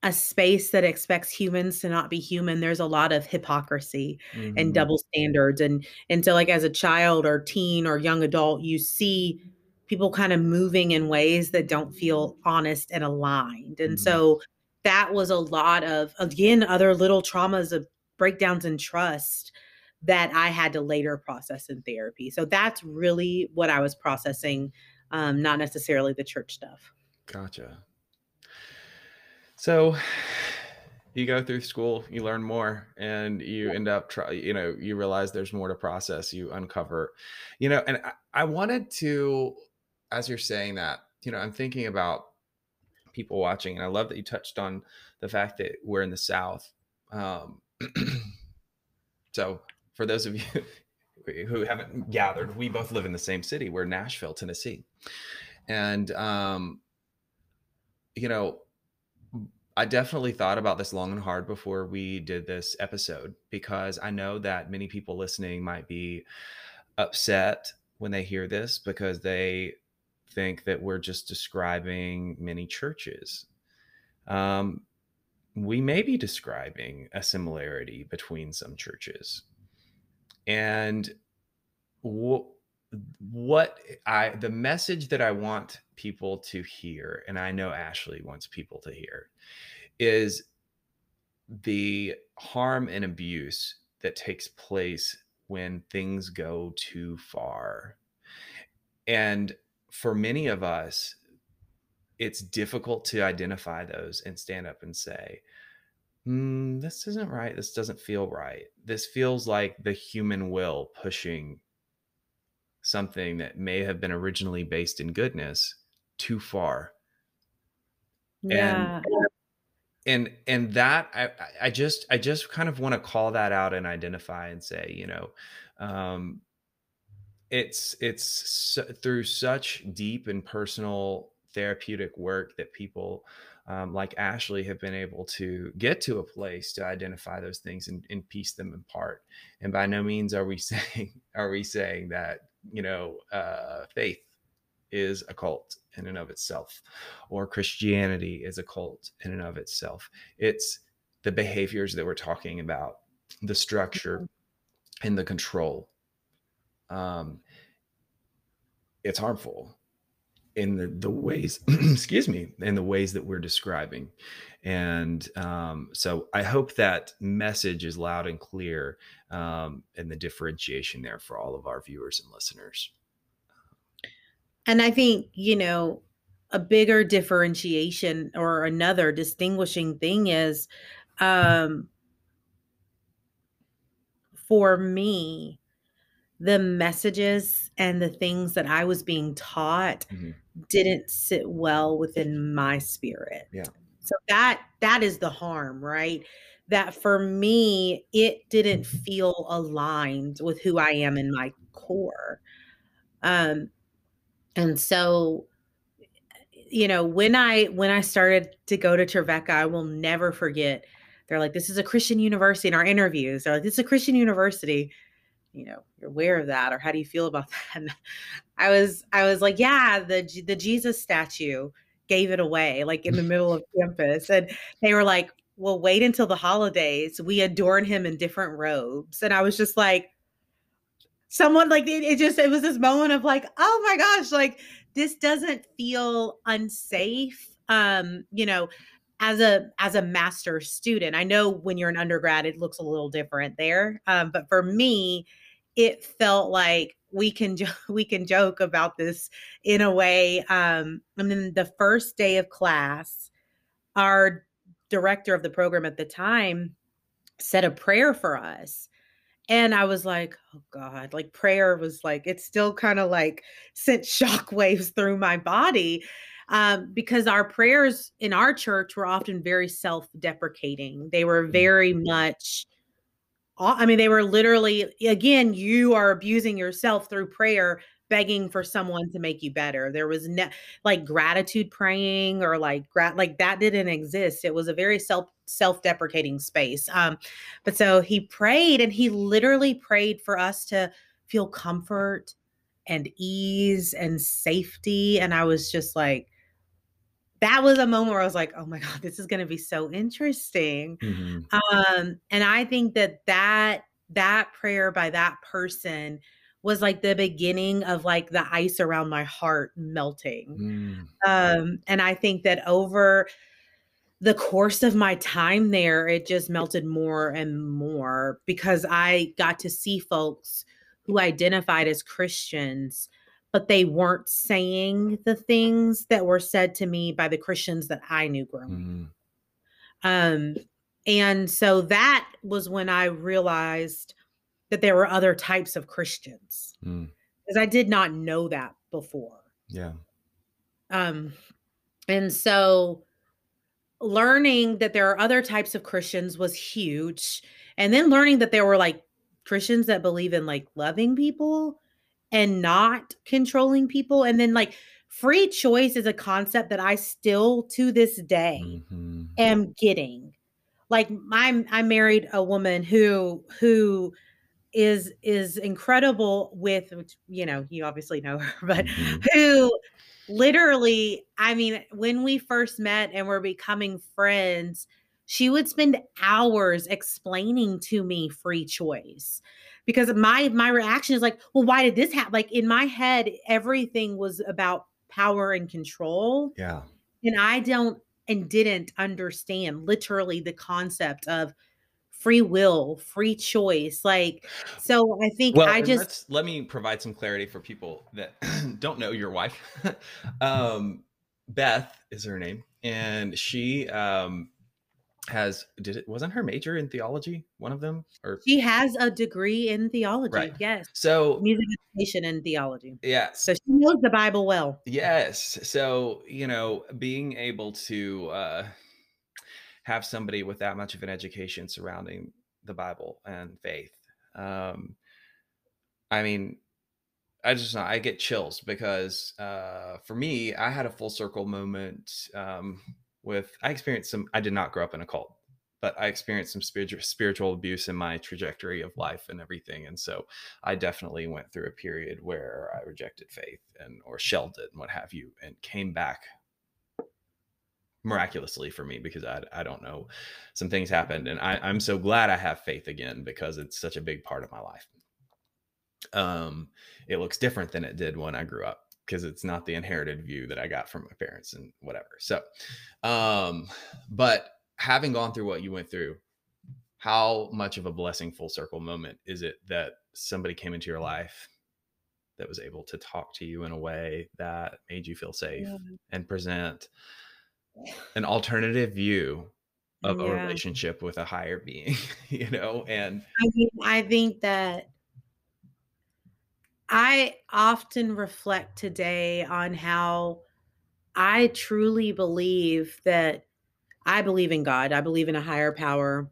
a space that expects humans to not be human there's a lot of hypocrisy Mhm. and double standards and and so like as a child or teen or young adult you see people kind of moving in ways that don't feel honest and aligned and Mhm. so that was a lot of again other little traumas of breakdowns in trust that i had to later process in therapy so that's really what i was processing um, not necessarily the church stuff Gotcha. So you go through school, you learn more, and you end up try, you know, you realize there's more to process, you uncover, you know, and I, I wanted to, as you're saying that, you know, I'm thinking about people watching, and I love that you touched on the fact that we're in the South. Um, so for those of you who haven't gathered, we both live in the same city. We're Nashville, Tennessee. And um, you know, I definitely thought about this long and hard before we did this episode because I know that many people listening might be upset when they hear this because they think that we're just describing many churches. Um, we may be describing a similarity between some churches. And wh- what I, the message that I want people to hear, and I know Ashley wants people to hear, is the harm and abuse that takes place when things go too far. And for many of us, it's difficult to identify those and stand up and say, "Hmm, this isn't right. This doesn't feel right. This feels like the human will pushing something that may have been originally based in goodness too far. yeah And and that I I- just I just kind of want to call that out and identify and say, you know, um it's it's through such deep and personal therapeutic work that people um, like Ashley have been able to get to a place to identify those things and, and piece them apart. And by no means are we saying are we saying that you know uh, faith is a cult in and of itself, or Christianity is a cult in and of itself. It's the behaviors that we're talking about, the structure, and the control um, it's harmful in the, the ways excuse me in the ways that we're describing. And um, so i hope that message is loud and clear um, and the differentiation there for all of our viewers and listeners. And I think, you know, a bigger differentiation or another distinguishing thing is um for me the messages and the things that I was being taught Mhm. didn't sit well within my spirit. Yeah. So that that is the harm, right? that for me, it didn't feel aligned with who I am in my core. Um, and so, you know, when I when I started to go to Trevecca, I will never forget. They're like, "This is a Christian university." In our interviews, they're like, "This is a Christian university." You know, you're aware of that, or how do you feel about that? And I was, I was like, "Yeah, the the Jesus statue gave it away, like in the middle of campus," and they were like, well, wait until the holidays. We adorn him in different robes. And I was just like, someone like it, it, just, it was this moment of like, oh my gosh, like this doesn't feel unsafe. Um, you know, as a as a master student, I know when you're an undergrad, it looks a little different there. Um, but for me, it felt like we can jo- we can joke about this in a way. Um, and then the first day of class, our director of the program at the time said a prayer for us. And I was like, oh God, like prayer was like, it still kind of like sent shockwaves through my body. Um, because our prayers in our church were often very self deprecating. They were mm. very much, I mean, they were literally, again, you are abusing yourself through prayer begging for someone to make you better. There was ne- like gratitude praying or like grat like that didn't exist. It was a very self self-deprecating space. Um but so he prayed and he literally prayed for us to feel comfort and ease and safety and I was just like that was a moment where I was like, "Oh my god, this is going to be so interesting." Mm-hmm. Um and I think that that that prayer by that person was like the beginning of like the ice around my heart melting. Mm. Um, and I think that over the course of my time there, it just melted more and more because I got to see folks who identified as Christians, but they weren't saying the things that were said to me by the Christians that I knew growing. Mm. Um, and so that was when I realized that there were other types of Christians. Mm. Because I did not know that before. Yeah. Um, and so learning that there are other types of Christians was huge. And then learning that there were like Christians that believe in like loving people and not controlling people. And then like free choice is a concept that I still to this day mm-hmm. am getting. Like I'm I married a woman who who is is incredible with you know you obviously know her but mm-hmm. who literally i mean when we first met and were becoming friends she would spend hours explaining to me free choice because my my reaction is like well why did this happen like in my head everything was about power and control yeah and i don't and didn't understand literally the concept of free will, free choice. Like, so I think well, I just let me provide some clarity for people that don't know your wife. um, Beth is her name, and she um, has did it wasn't her major in theology one of them or she has a degree in theology right. yes so music education and theology yes so she knows the bible well yes so you know being able to uh have somebody with that much of an education surrounding the Bible and faith. Um, I mean, I just I get chills because uh, for me, I had a full circle moment um, with I experienced some. I did not grow up in a cult, but I experienced some spiritual spiritual abuse in my trajectory of life and everything, and so I definitely went through a period where I rejected faith and or shelved it and what have you, and came back miraculously for me because I, I don't know some things happened and I, i'm so glad i have faith again because it's such a big part of my life um it looks different than it did when i grew up because it's not the inherited view that i got from my parents and whatever so um but having gone through what you went through how much of a blessing full circle moment is it that somebody came into your life that was able to talk to you in a way that made you feel safe yeah. and present an alternative view of yeah. a relationship with a higher being, you know, and I mean, I think that I often reflect today on how I truly believe that I believe in God. I believe in a higher power.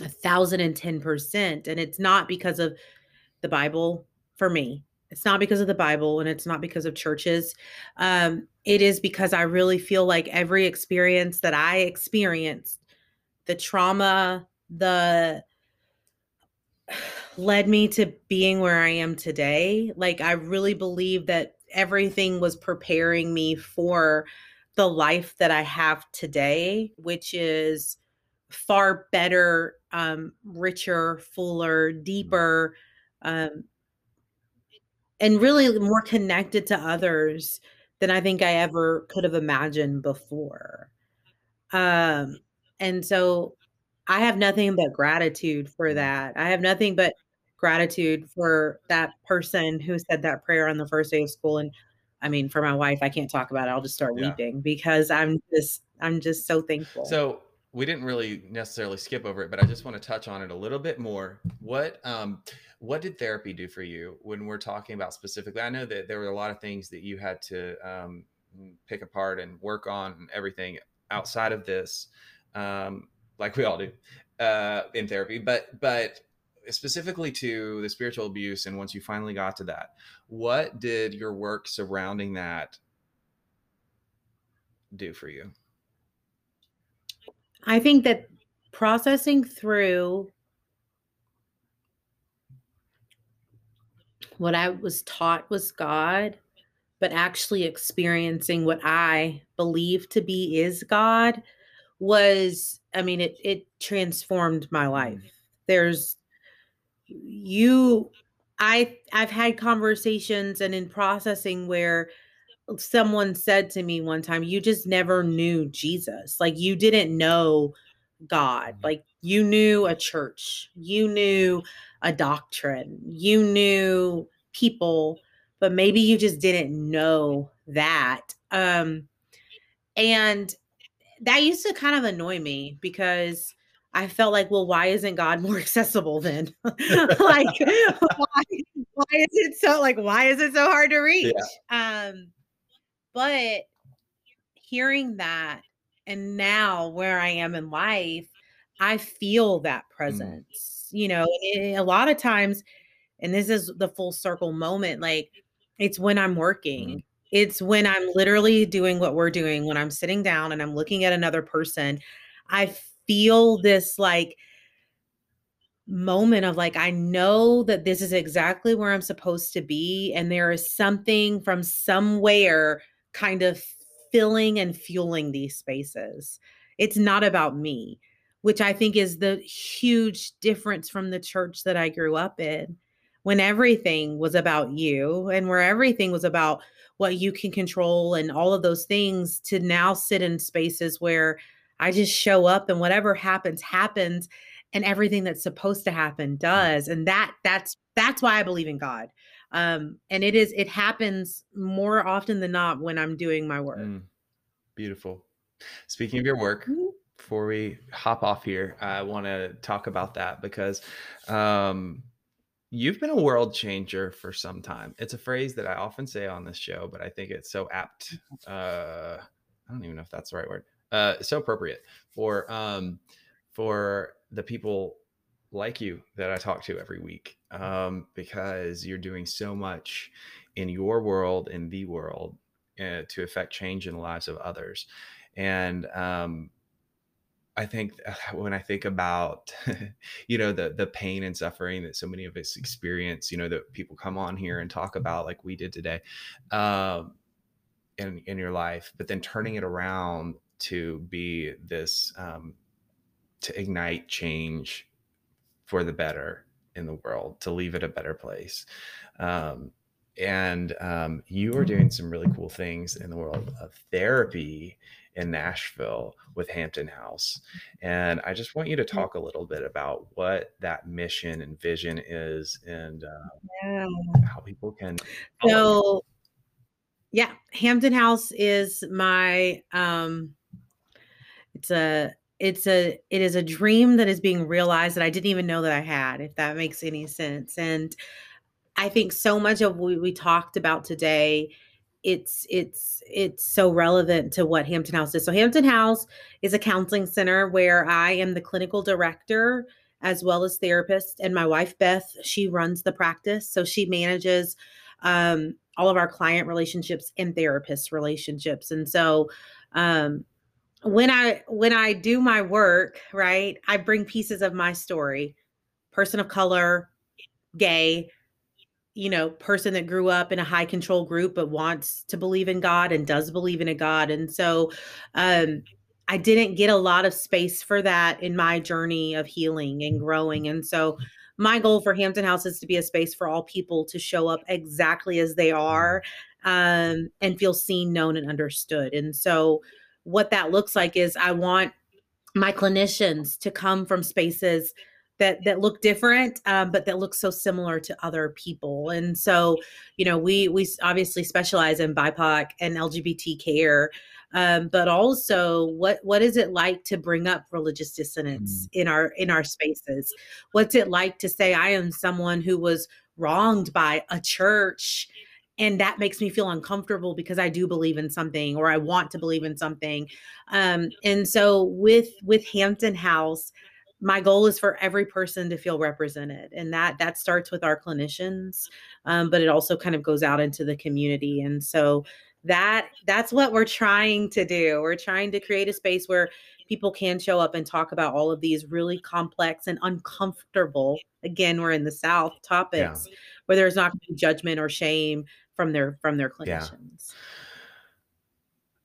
a thousand and ten percent. And it's not because of the Bible for me. It's not because of the Bible and it's not because of churches. Um, it is because I really feel like every experience that I experienced, the trauma, the led me to being where I am today. Like, I really believe that everything was preparing me for the life that I have today, which is far better, um, richer, fuller, deeper, um, and really more connected to others than I think I ever could have imagined before. Um, and so I have nothing but gratitude for mm. that. I have nothing but gratitude for that person who said that prayer on the first day of school. And I mean, for my wife, I can't talk about it. I'll just start yeah. weeping because I'm just, I'm just so thankful. So we didn't really necessarily skip over it, but I just want to touch on it a little bit more. What, um, what did therapy do for you when we're talking about specifically? I know that there were a lot of things that you had to um, pick apart and work on and everything outside of this. Um, like we all do uh, in therapy, but but specifically to the spiritual abuse and once you finally got to that, what did your work surrounding that do for you? I think that processing through what I was taught was God, but actually experiencing what I believe to be is God was I mean it it transformed my life. Mm. There's you I I've had conversations and in processing where someone said to me one time you just never knew Jesus. Like you didn't know God. Mm. Like you knew a church. You knew a doctrine. You knew people, but maybe you just didn't know that. Um and that used to kind of annoy me because I felt like, well, why isn't God more accessible then? like, why, why is it so like why is it so hard to reach? Yeah. Um, but hearing that and now where I am in life, I feel that mm. presence. Mm. You know, a lot of times, and this is the full circle moment, like it's when I'm working. Mm it's when I'm literally doing what we're doing, when I'm sitting down and I'm looking at another person, I feel this like moment of like, I know that this is exactly where I'm supposed to be. And there is something from somewhere kind of filling and fueling these spaces. It's not about me, which I think is the huge difference from the church that I grew up in when everything was about you and where everything was about what you can control and all of those things to now sit in spaces where I just show up and whatever happens happens and everything that's supposed to happen does and that that's that's why I believe in God. Um and it is it happens more often than not when I'm doing my work. Mm, beautiful. Speaking of your work, mm-hmm. before we hop off here, I want to talk about that because um You've been a world changer for some time. It's a phrase that I often say on this show, but I think it's so apt. Uh, I don't even know if that's the right word. Uh, so appropriate for um, for the people like you that I talk to every week um, because you're doing so much in your world, in the world, uh, to affect change in the lives of others. And um, I think when I think about, you know, the the pain and suffering that so many of us experience, you know, that people come on here and talk about like we did today, um, in in your life, but then turning it around to be this, um, to ignite change for the better in the world, to leave it a better place. Um, and um, you are doing some really cool things in the world of therapy in Nashville with Hampton House. And I just want you to mm. talk a little bit about what that mission and vision is and uh, yeah. how people can. So, yeah, Hampton House is my, um, it's a, it's a it is a dream that is being realized that I didn't even know that I had, if that makes any sense. And I think so much of what we talked about today it's it's it's so relevant to what Hampton House is. So Hampton House is a counseling center where I am the clinical director. as well as therapist And my wife, Beth, she runs the practice. So she manages um, all of our client relationships and therapist relationships. And so, um, when I when I do my work, right, I bring pieces of my story, person of color, gay, you know, person that grew up in a high control group but wants to believe in God and does believe in a God. And so um I didn't get a lot of space for that in my journey of healing and growing. And so my goal for Hampton House is to be a space for all people to show up exactly as they are um, and feel seen, known, and understood. And so, what that looks like is I want my clinicians to come from spaces that that look different um, but that look so similar to other people. And so you know we we obviously specialize in bipoc and lgbt care um, but also what what is it like to bring up religious dissonance mm. in our in our spaces? What's it like to say i am someone who was wronged by a church and that makes me feel uncomfortable because i do believe in something or i want to believe in something? Um, and so with with hampton house my goal is for every person to feel represented and that that starts with our clinicians um, but it also kind of goes out into the community and so that that's what we're trying to do we're trying to create a space where people can show up and talk about all of these really complex and uncomfortable again we're in the south topics yeah. where there's not judgment or shame from their from their clinicians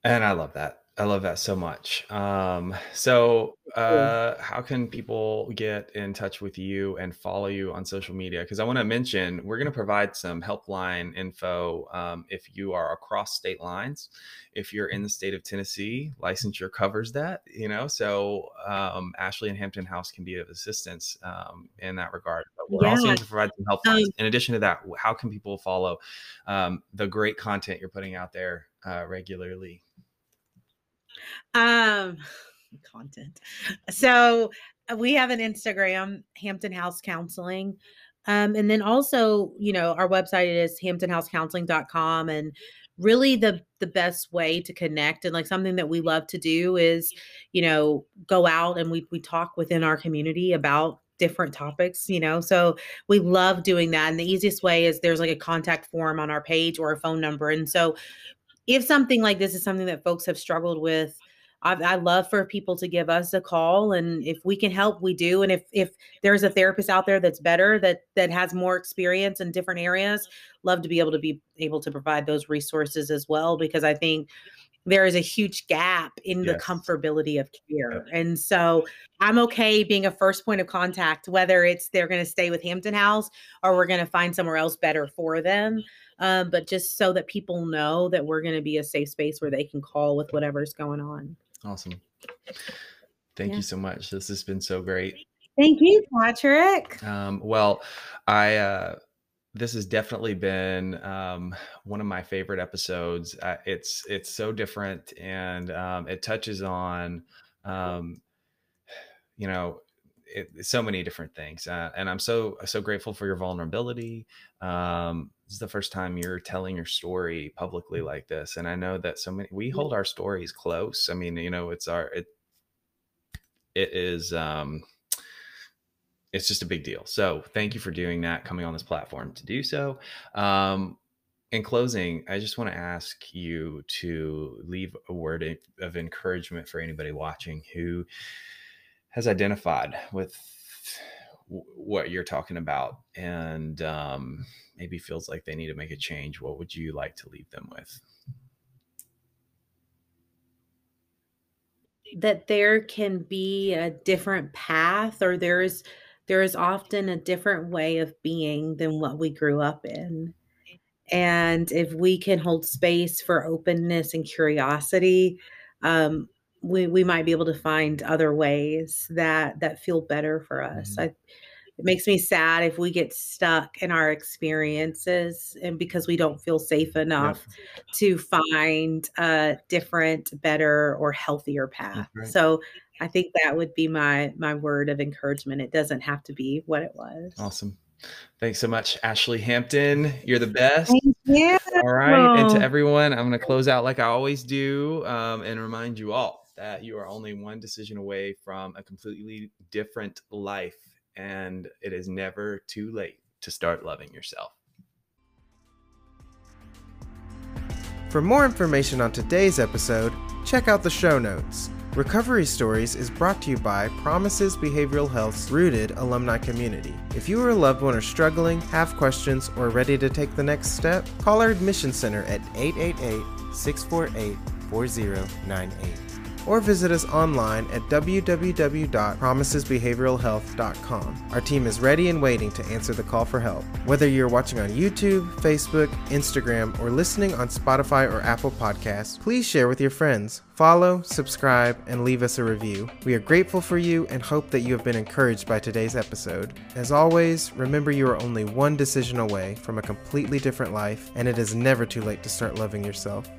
yeah. and i love that I love that so much. Um, so, uh, how can people get in touch with you and follow you on social media? Because I want to mention we're going to provide some helpline info um, if you are across state lines. If you're in the state of Tennessee, licensure covers that. You know, so um, Ashley and Hampton House can be of assistance um, in that regard. But we're yeah. also going to provide some. Um in addition to that, how can people follow um, the great content you're putting out there uh, regularly? Um, content. So uh, we have an Instagram, Hampton House Counseling. Um, and then also, you know, our website is hamptonhousecounseling.com. And really the the best way to connect and like something that we love to do is, you know, go out and we we talk within our community about different topics, you know. So we love doing that. And the easiest way is there's like a contact form on our page or a phone number. And so if something like this is something that folks have struggled with, I, I love for people to give us a call, and if we can help, we do. And if if there's a therapist out there that's better, that that has more experience in different areas, love to be able to be able to provide those resources as well, because I think there is a huge gap in yes. the comfortability of care. And so I'm okay being a first point of contact, whether it's they're going to stay with Hampton House or we're going to find somewhere else better for them um, but just so that people know that we're going to be a safe space where they can call with whatever's going on. Awesome. Thank yeah. you so much. This has been so great. Thank you, Patrick. Um, well, I uh, this has definitely been um, one of my favorite episodes. Uh, it's it's so different, and um, it touches on, um, you know, it, so many different things. Uh, and I'm so so grateful for your vulnerability. Um, this is the first time you're telling your story publicly like this and i know that so many we hold our stories close. I mean you know it's our it it is um it's just a big deal. So thank you for doing that coming on this platform to do so. Um in closing i just want to ask you to leave a word of encouragement for anybody watching who has identified with what you're talking about and um, maybe feels like they need to make a change, what would you like to leave them with? That there can be a different path, or there's there is often a different way of being than what we grew up in. And if we can hold space for openness and curiosity, um, we we might be able to find other ways that that feel better for us. Mm-hmm. I it makes me sad if we get stuck in our experiences and because we don't feel safe enough yep. to find a different, better, or healthier path. Right. So I think that would be my my word of encouragement. It doesn't have to be what it was. Awesome. Thanks so much, Ashley Hampton. You're the best. Thank you. All right. And to everyone, I'm going to close out like I always do um, and remind you all that you are only one decision away from a completely different life and it is never too late to start loving yourself. For more information on today's episode, check out the show notes. Recovery Stories is brought to you by Promises Behavioral Health's rooted alumni community. If you or a loved one are struggling, have questions, or ready to take the next step, call our admission center at 888 648 4098 or visit us online at www.promisesbehavioralhealth.com. Our team is ready and waiting to answer the call for help. Whether you're watching on YouTube, Facebook, Instagram, or listening on Spotify or Apple Podcasts, please share with your friends. Follow, subscribe, and leave us a review. We are grateful for you and hope that you have been encouraged by today's episode. As always, remember you are only one decision away from a completely different life, and it is never too late to start loving yourself.